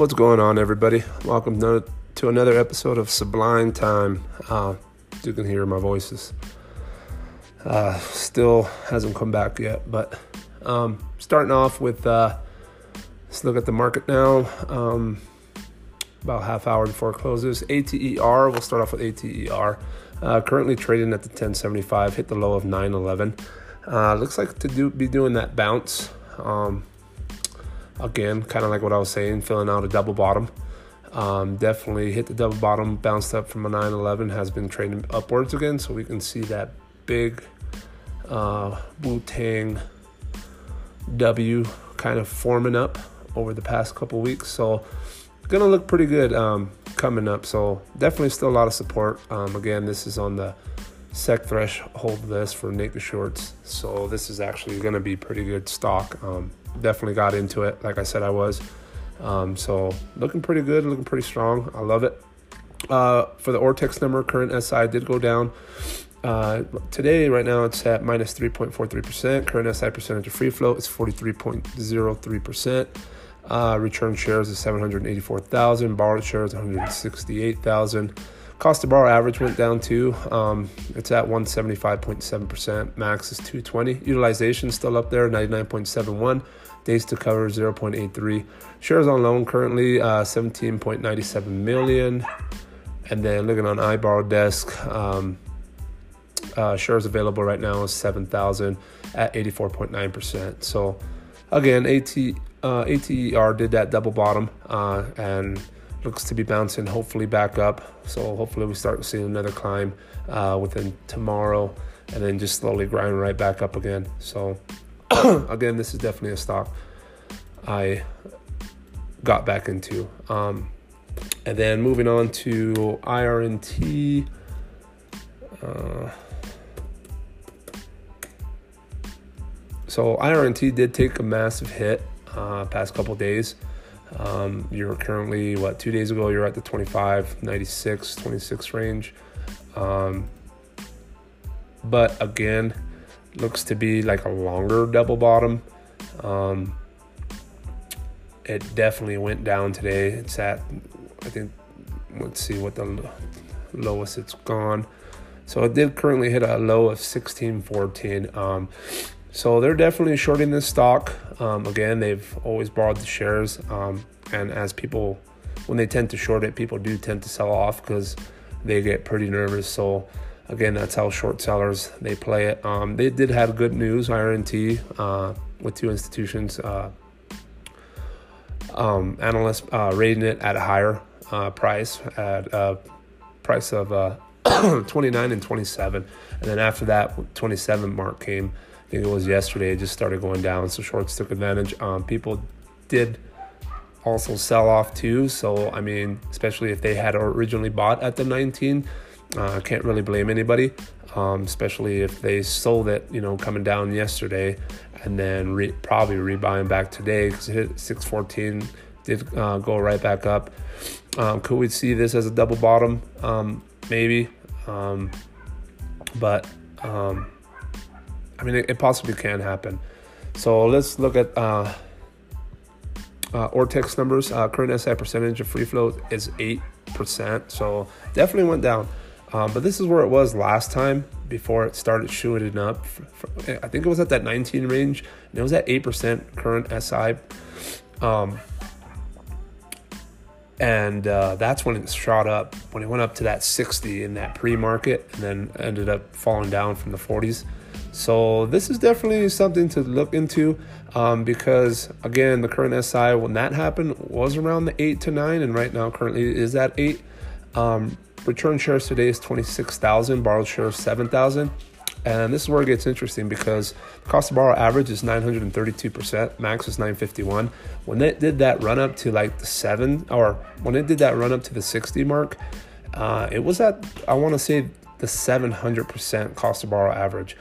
What's going on, everybody? Welcome to another episode of Sublime Time. Uh, you can hear my voices. Uh, still hasn't come back yet, but um, starting off with uh, let's look at the market now. Um, about half hour before it closes. ATER, we'll start off with ATER. Uh, currently trading at the 1075, hit the low of 911. Uh, looks like to do be doing that bounce. Um, again, kind of like what I was saying, filling out a double bottom. Um, definitely hit the double bottom, bounced up from a 911, has been trading upwards again, so we can see that big uh, Wu Tang W kind of forming up over the past couple weeks. So gonna look pretty good um, coming up. So definitely still a lot of support. Um, again, this is on the sec threshold list for naked shorts. So this is actually gonna be pretty good stock. Um, definitely got into it. Like I said, I was. Um, so looking pretty good, looking pretty strong. I love it. Uh, for the Ortex number, current SI did go down. Uh, today, right now, it's at minus 3.43%. Current SI percentage of free float is 43.03%. Uh, return shares is 784,000. Borrowed shares 168,000. Cost to borrow average went down too. Um, it's at 175.7%. Max is 220. Utilization still up there, 99.71. Days to cover 0.83. Shares on loan currently uh, 17.97 million. And then looking on iBorrow desk, um, uh, shares available right now is 7,000 at 84.9%. So again, AT, uh, ATER did that double bottom uh, and looks to be bouncing hopefully back up. So hopefully we start seeing another climb uh, within tomorrow and then just slowly grind right back up again. So again, this is definitely a stock I got back into. Um, and then moving on to IRNT. Uh, so IRNT did take a massive hit uh, past couple days. Um, you're currently what two days ago you're at the 25 96 26 range. Um, but again looks to be like a longer double bottom. Um, it definitely went down today. It's at i think let's see what the lowest it's gone. So it did currently hit a low of 1614 um, so they're definitely shorting this stock. Um, again, they've always borrowed the shares, um, and as people, when they tend to short it, people do tend to sell off because they get pretty nervous. So again, that's how short sellers they play it. Um, they did have good news, IRNT, uh, with two institutions. Uh, um, analysts uh, rating it at a higher uh, price at a price of uh, 29 and 27, and then after that 27 mark came I think it was yesterday, it just started going down. So shorts took advantage. Um, people did also sell off too. So, I mean, especially if they had originally bought at the 19, uh, I uh, can't really blame anybody, um, especially if they sold it, you know, coming down yesterday and then re- probably rebuying back today because it hit 614, did uh, go right back up. Um, could we see this as a double bottom? Um, maybe. Um, but um, I mean, it, it possibly can happen. So let's look at uh, uh, Ortex numbers. Uh, current SI percentage of free float is 8%. So definitely went down. Um, but this is where it was last time before it started shooting up. I think it was at that 19 range. And it was at 8% current SI. Um, and uh, that's when it shot up when it went up to that 60 in that pre-market and then ended up falling down from the 40s so this is definitely something to look into um, because again, the current SI when that happened was around the eight to nine, and right now currently is at eight. Um, return shares today is twenty six thousand, borrowed shares seven thousand. And this is where it gets interesting because cost to borrow average is 932%, max is 951. When it did that run up to like the seven, or when it did that run up to the 60 mark, uh, it was at, I want to say, the 700% cost to borrow average.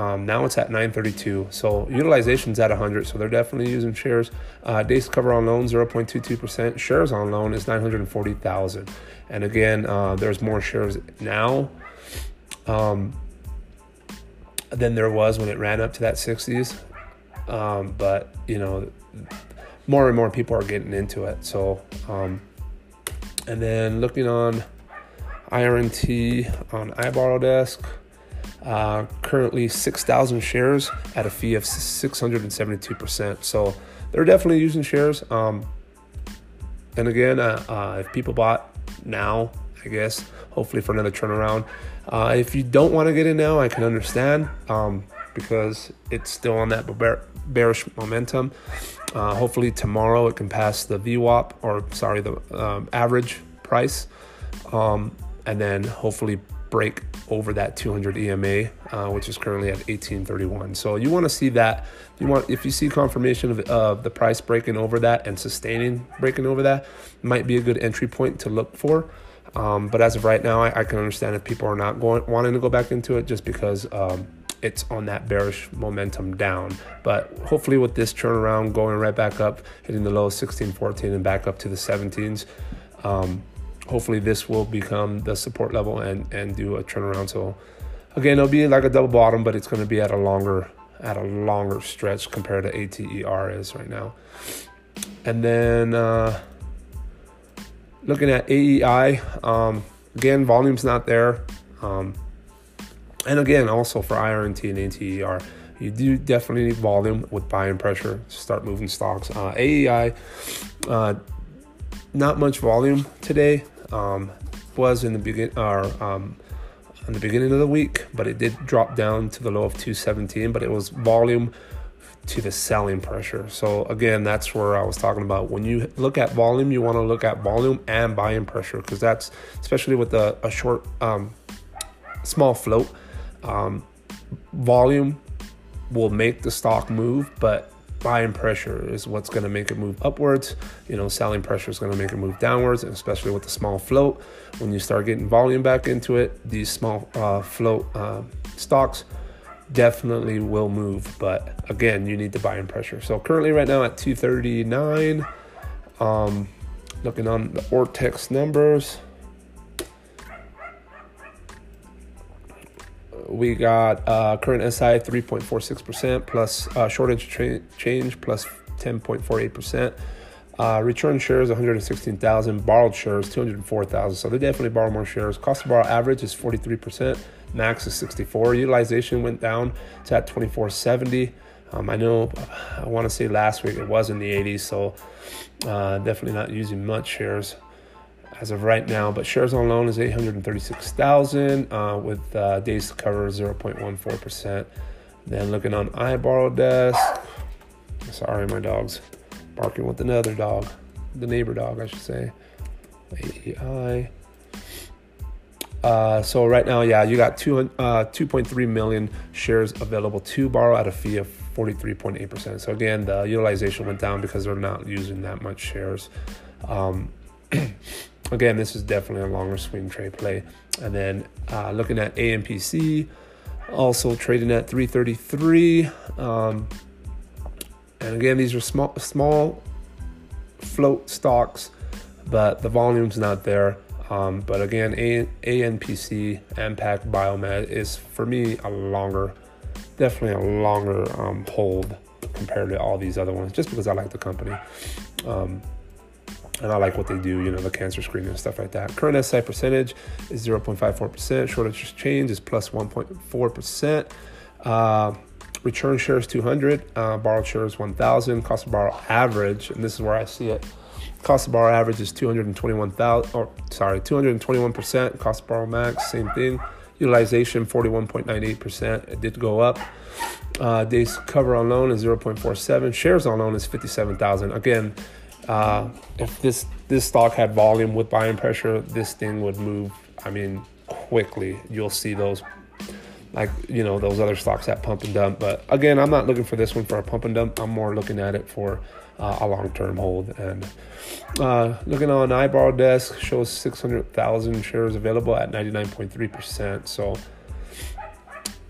Um, now it's at 932. So utilization's at 100. So they're definitely using shares. Uh, days cover on loan 0.22%. Shares on loan is 940,000. And again, uh, there's more shares now um, than there was when it ran up to that 60s. Um, but you know, more and more people are getting into it. So, um, and then looking on IRNT on iBorrow Desk, uh, currently 6,000 shares at a fee of 672%. So they're definitely using shares. Um, and again, uh, uh, if people bought now, I guess, hopefully for another turnaround. Uh, if you don't want to get in now, I can understand um, because it's still on that bear- bearish momentum. Uh, hopefully tomorrow it can pass the VWAP or sorry the um, average price, um, and then hopefully break over that 200 EMA, uh, which is currently at 1831. So you want to see that. You want if you see confirmation of the price breaking over that and sustaining breaking over that, might be a good entry point to look for. Um, but as of right now, I, I, can understand if people are not going wanting to go back into it just because. Um, it's on that bearish momentum down. But hopefully, with this turnaround going right back up, hitting the low 16, 14, and back up to the 17s, um, hopefully this will become the support level and and do a turnaround. So again, it'll be like a double bottom, but it's going to be at a longer at a longer stretch compared to ATER is right now. And then uh, looking at AEI, um, again, volume's not there. Um, and again, also for IRNT and ATER, you do definitely need volume with buying pressure to start moving stocks. Uh, AEI, uh, not much volume today. Um, was in the begin or um, in the beginning of the week, but it did drop down to the low of 217. But it was volume to the selling pressure. So again, that's where I was talking about. When you look at volume, you want to look at volume and buying pressure because that's especially with a, a short, um, small float um, volume will make the stock move, but buying pressure is what's going to make it move upwards. You know, selling pressure is going to make it move downwards, especially with the small float. When you start getting volume back into it, these small uh, float uh, stocks definitely will move. But again, you need the buying pressure. So currently, right now at 239, um, looking on the Ortex numbers. We got uh, current SI 3.46% plus uh, short plus 10.48%. Uh, return shares 116,000, borrowed shares 204,000. So they definitely borrow more shares. Cost to borrow average is 43%, max is 64. Utilization went down to at 2470. Um, I know, I want to say last week it was in the 80s, so uh, definitely not using much shares as of right now. But shares on loan is 836,000 uh, with uh, days to cover 0.14%. Then looking on iBorrow desk. Sorry, my dog's barking with another dog, the neighbor dog, I should say. AEI. Uh, so right now, yeah, you got two, uh, 2.3 million shares available to borrow at a fee of 43.8%. So again, the utilization went down because they're not using that much shares. Um, again, this is definitely a longer swing trade play. And then uh, looking at ANPC, also trading at 333. Um, and again, these are small, small float stocks, but the volume's not there. Um, but again, ANPC, AnPac Biomed is for me a longer, definitely a longer um, hold compared to all these other ones, just because I like the company. Um, and I like what they do, you know, the cancer screening and stuff like that. Current SI percentage is 0.54%. Short interest change is plus 1.4%. Uh, return shares 200, uh, borrowed shares 1,000. Cost of borrow average, and this is where I see it. Cost of borrow average is 221,000, or sorry, 221%. Cost of borrow max, same thing. Utilization 41.98%. It did go up. Uh, days cover on loan is 0.47. Shares on loan is 57,000. Again, uh, if this this stock had volume with buying pressure, this thing would move. I mean, quickly. You'll see those, like you know, those other stocks that pump and dump. But again, I'm not looking for this one for a pump and dump. I'm more looking at it for uh, a long-term hold. And uh, looking on iBorrow Desk shows 600,000 shares available at 99.3%. So,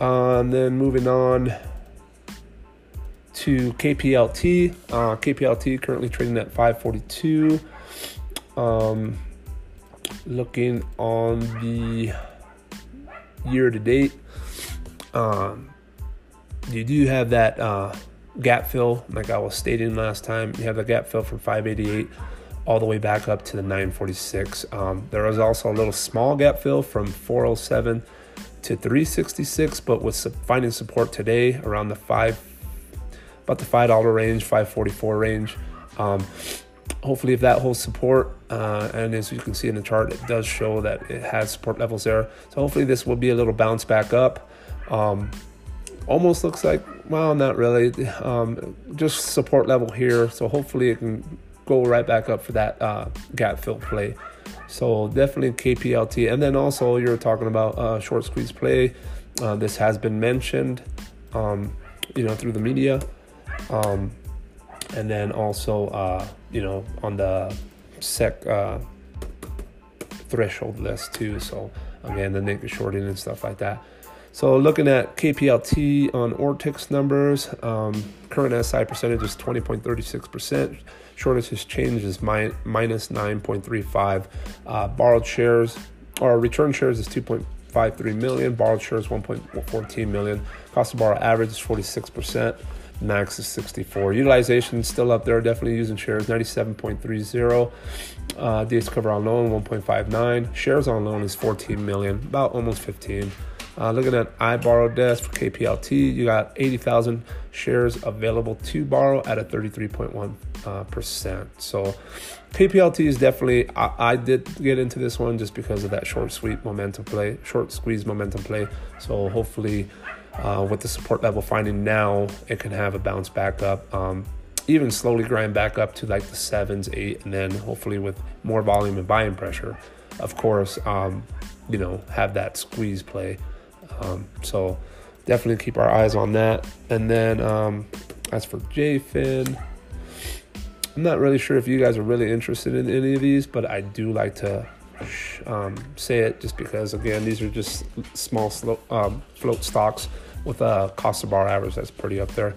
uh, and then moving on to KPLT. Uh, KPLT currently trading at 542. Um, looking on the year to date, um, you do have that uh, gap fill, like I was stating last time. You have the gap fill from 588 all the way back up to the 946. Um, there was also a little small gap fill from 407 to 366, but with finding support today around the five, about the five dollar range, 544 range. Um, hopefully, if that holds support, uh, and as you can see in the chart, it does show that it has support levels there. So hopefully, this will be a little bounce back up. Um, almost looks like, well, not really, um, just support level here. So hopefully, it can go right back up for that uh, gap fill play. So definitely KPLT. And then also you're talking about uh, short squeeze play. Uh, this has been mentioned, um, you know, through the media. Um, and then also, uh, you know, on the sec uh, threshold list too. So again, the naked shorting and stuff like that. So looking at KPLT on Ortex numbers, um, current SI percentage is 20.36%. Shortest change is mi- minus 9.35. Uh, borrowed shares or return shares is 2.53 million. Borrowed shares 1.14 million. Cost of borrow average is 46%. Max is 64. Utilization still up there. Definitely using shares 97.30. Uh, days cover on loan 1.59. Shares on loan is 14 million, about almost 15. Uh, looking at I borrow desk for KPLT, you got 80,000 shares available to borrow at a 33.1 uh, percent. So KPLT is definitely. I, I, did get into this one just because of that short sweep momentum play, short squeeze momentum play. So hopefully, uh, with the support level finding now, it can have a bounce back up. Um, even slowly grind back up to like the sevens, eight, and then hopefully with more volume and buying pressure, of course, um, you know, have that squeeze play. Um, so definitely keep our eyes on that. And then um, as for JFIN, I'm not really sure if you guys are really interested in any of these, but I do like to um, say it just because, again, these are just small slow, um, float stocks with a cost of borrow average that's pretty up there.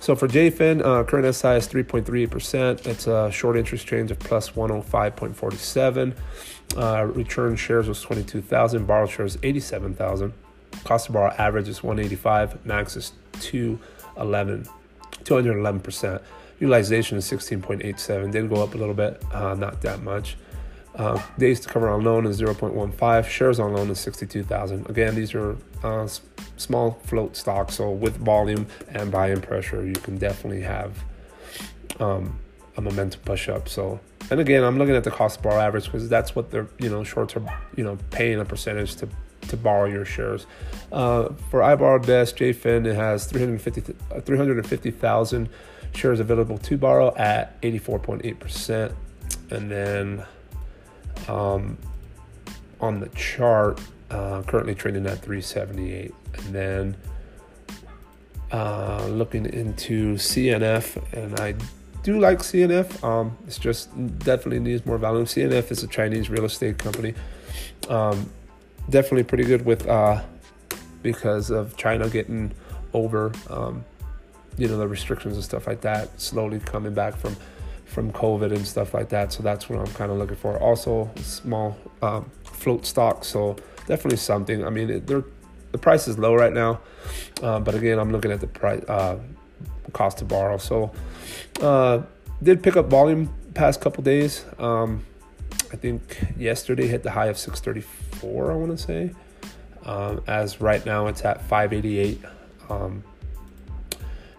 So for JFIN, uh, current SI is 3.38%. It's a short interest change of plus 105.47. Uh, return shares was 22,000. Borrow shares 87,000. Cost of borrow average is 185. Max is 211, 211%. Utilization is 16.87. Did go up a little bit, uh, not that much. Uh, days to cover on loan is 0.15. Shares on loan is 62,000. Again, these are uh, small float stocks, so with volume and buying pressure, you can definitely have um, a momentum push up. So, and again, I'm looking at the cost of borrow average because that's what they're you know shorts are you know paying a percentage to to borrow your shares. Uh, for iBorrowDesk, JFIN, it has 350 uh, 350,000 shares available to borrow at 84.8%. And then um, on the chart, uh, currently trading at 378. And then uh, looking into CNF, and I do like CNF. Um, it's just definitely needs more volume. CNF is a Chinese real estate company. Um, definitely pretty good with uh, because of China getting over um, you know the restrictions and stuff like that slowly coming back from from COVID and stuff like that. So that's what I'm kind of looking for. Also, small um, float stock. So definitely something. I mean, it, they're the price is low right now, uh, but again, I'm looking at the price uh, cost to borrow. So uh, did pick up volume past couple days. Um, I think yesterday hit the high of 634. I want to say. Um, as right now it's at 588. Um,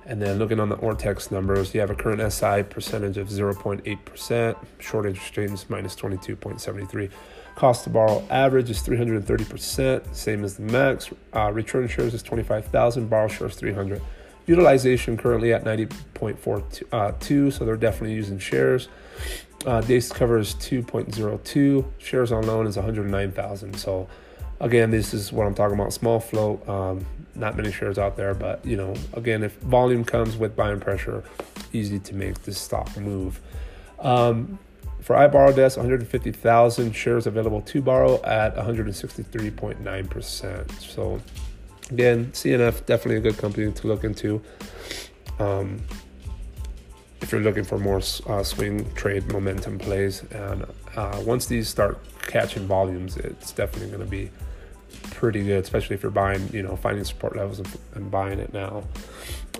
and then looking on the Ortex numbers, you have a current SI percentage of 0.8%, short interest rates minus 22.73. Cost to borrow average is 330%, same as the max. Uh, return shares is 25,000, borrow shares 300. Utilization currently at 90.42, uh, so they're definitely using shares. Uh, days cover is 2.02. Shares on loan is 109,000. So again, this is what I'm talking about. Small float. Um, not many shares out there, but you know, again, if volume comes with buying pressure, easy to make this stock move. Um, for iBorrowDesk, 150,000 shares available to borrow at 163.9%. So, again, CNF definitely a good company to look into. Um, if you're looking for more uh, swing trade momentum plays, and uh, once these start catching volumes, it's definitely going to be pretty good, especially if you're buying, you know, finding support levels and, and buying it now.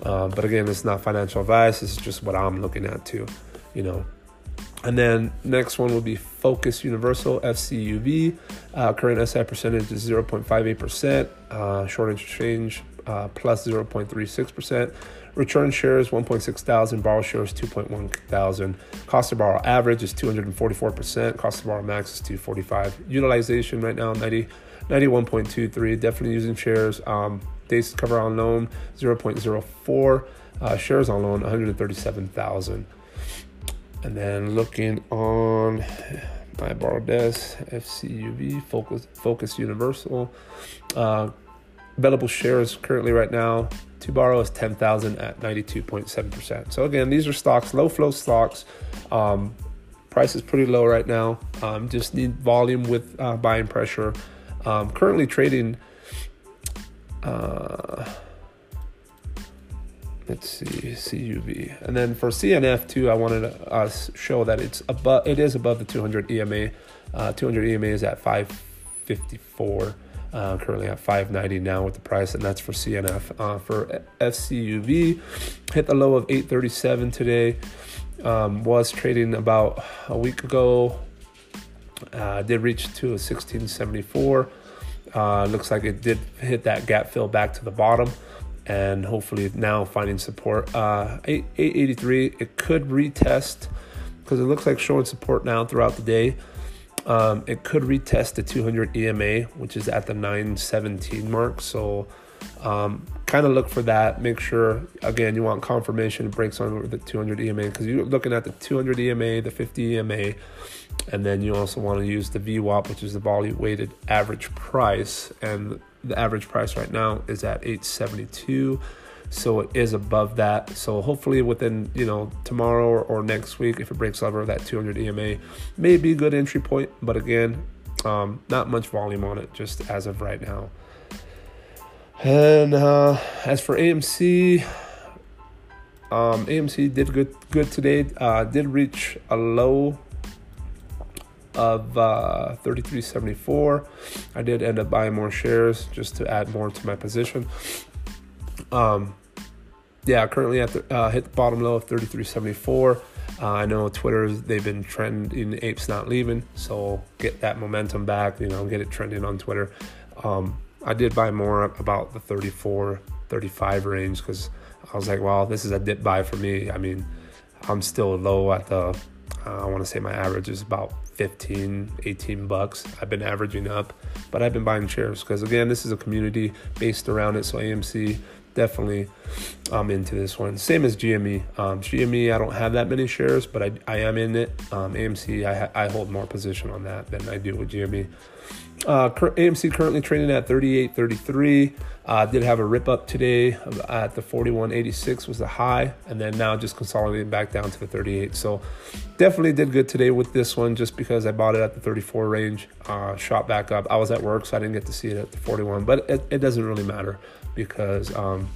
Uh, but again, it's not financial advice. It's just what I'm looking at too, you know. And then next one will be Focus Universal FCUV. Uh, current SI percentage is 0.58%. Uh, short interchange uh, plus 0.36%. Return shares 1.6 thousand. Borrow shares 2.1 thousand. Cost to borrow average is 244%. Cost to borrow max is 245. Utilization right now 90, 91.23. Definitely using shares. Um, days cover on loan 0.04. Uh, shares on loan 137,000. And then looking on my borrow desk, FCUV, Focus, Focus Universal. Uh, available shares currently right now to borrow is 10,000 at 92.7%. So again, these are stocks, low flow stocks. Um, price is pretty low right now. Um, just need volume with uh, buying pressure. Um, currently trading. Uh, let's see CUV and then for CNF too I wanted to uh, show that it's above it is above the 200 EMA uh, 200 EMA is at 554 uh, currently at 590 now with the price and that's for CNF uh, for FCUV hit the low of 837 today um, was trading about a week ago uh, did reach to a 1674 uh, looks like it did hit that gap fill back to the bottom and hopefully now finding support. Uh, 8, 883, it could retest because it looks like showing support now throughout the day. Um, it could retest the 200 EMA, which is at the 917 mark. So, um, kind of look for that. Make sure, again, you want confirmation it breaks on the 200 EMA because you're looking at the 200 EMA, the 50 EMA, and then you also want to use the VWAP, which is the volume weighted average price. And the average price right now is at 872 so it is above that so hopefully within you know tomorrow or, or next week if it breaks over that 200 ema may be a good entry point but again um, not much volume on it just as of right now and uh, as for amc um, amc did good good today uh, did reach a low of uh, 33.74. I did end up buying more shares just to add more to my position. Um, yeah, currently at the uh, hit the bottom low of 33.74. Uh, I know Twitter they've been trending apes not leaving, so get that momentum back. You know, get it trending on Twitter. Um, I did buy more about the 34, 35 range because I was like, well, this is a dip buy for me. I mean, I'm still low at the. Uh, I want to say my average is about 15, 18 bucks. I've been averaging up, but I've been buying shares because again, this is a community based around it. So AMC definitely I'm into this one. Same as GME. Um, GME, I don't have that many shares, but I, I am in it. Um, AMC, I, I hold more position on that than I do with GME. Uh, AMC currently trading at 38.33. Uh, did have a rip up today at the 41.86 was the high, and then now just consolidating back down to the 38. So definitely did good today with this one, just because I bought it at the 34 range, uh, shot back up. I was at work, so I didn't get to see it at the 41, but it, it doesn't really matter because um,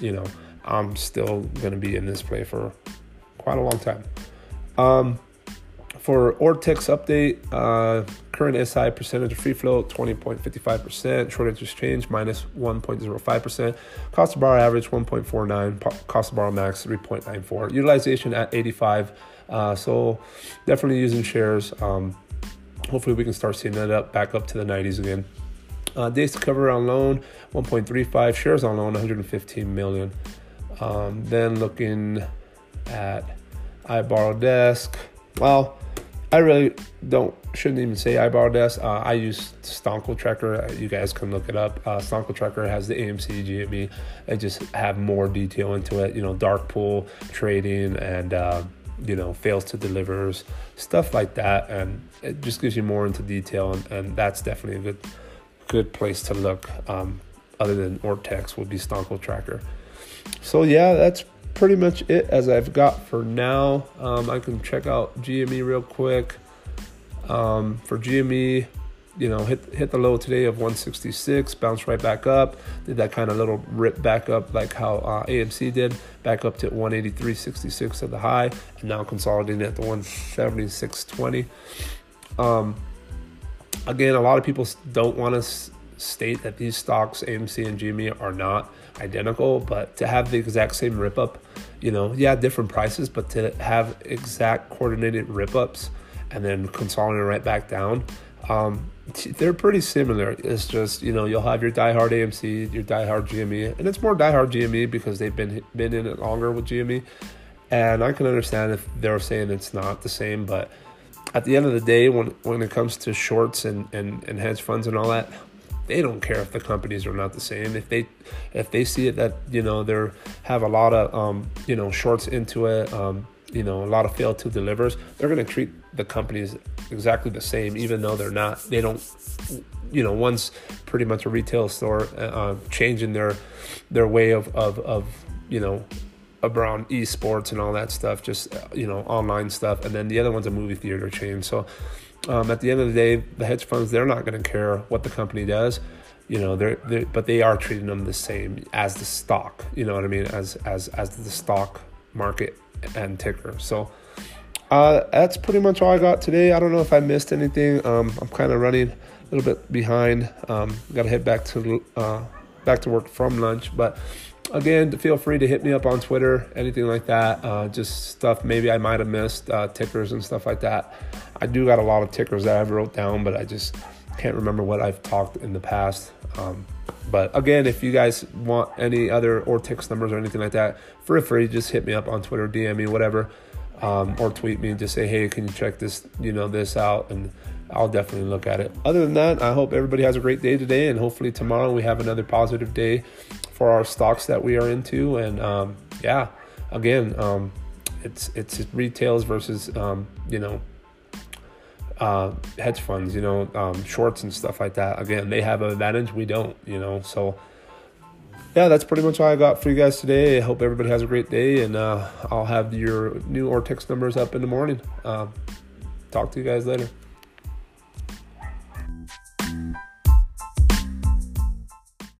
you know I'm still gonna be in this play for quite a long time. Um, for Ortex update, uh, current SI percentage of free float 20.55%, short interest change minus 1.05%, cost of borrow average 1.49, cost of borrow max 3.94, utilization at 85. Uh, so definitely using shares. Um, hopefully we can start seeing that up back up to the 90s again. Uh, days to cover on loan 1.35, shares on loan 115 million. Um, then looking at iBorrow Desk. Well, I really don't shouldn't even say iBorrow Desk. Uh, I use Stonkel Tracker. Uh, you guys can look it up. Uh, Stonkel Tracker has the AMC GME. I just have more detail into it. You know, dark pool trading and uh, you know fails to delivers stuff like that, and it just gives you more into detail. And, and that's definitely a good good place to look. Um, other than Ortex would be Stonkel Tracker. So yeah, that's pretty much it as I've got for now. Um, I can check out GME real quick. Um, for GME, you know, hit hit the low today of 166, bounced right back up, did that kind of little rip back up like how uh, AMC did, back up to 183.66 at the high, and now consolidating at the 176.20. Um, again, a lot of people don't want to state that these stocks, AMC and GME, are not identical, but to have the exact same rip up, you know, yeah, different prices, but to have exact coordinated rip ups and then consolidate right back down, um, they're pretty similar. It's just you know you'll have your diehard AMC, your diehard GME, and it's more diehard GME because they've been been in it longer with GME. And I can understand if they're saying it's not the same, but at the end of the day, when when it comes to shorts and, and, and hedge funds and all that, they don't care if the companies are not the same. If they if they see it that you know they're have a lot of um, you know shorts into it, um, you know a lot of fail to delivers, they're going to treat the companies exactly the same, even though they're not. They don't. You know, one's pretty much a retail store, uh, changing their their way of, of, of you know around esports and all that stuff, just you know online stuff, and then the other one's a movie theater chain. So um, at the end of the day, the hedge funds they're not going to care what the company does, you know. They're, they're but they are treating them the same as the stock. You know what I mean? As as as the stock market and ticker. So. Uh, that's pretty much all I got today. I don't know if I missed anything. Um, I'm kind of running a little bit behind. Um, Got to head back to uh, back to work from lunch, but again, feel free to hit me up on Twitter, anything like that. Uh, just stuff maybe I might have missed, uh, tickers and stuff like that. I do got a lot of tickers that I've wrote down, but I just can't remember what I've talked in the past. Um, but again, if you guys want any other Ortex numbers or anything like that, feel free just hit me up on Twitter, DM me, whatever, um, or tweet me and just say, hey, can you check this, you know, this out and. I'll definitely look at it. Other than that, I hope everybody has a great day today, and hopefully tomorrow we have another positive day for our stocks that we are into. And um, yeah, again, um, it's it's retails versus um, you know uh, hedge funds, you know, um, shorts and stuff like that. Again, they have an advantage, we don't, you know. So yeah, that's pretty much all I got for you guys today. I hope everybody has a great day, and uh, I'll have your new Ortex numbers up in the morning. Uh, talk to you guys later.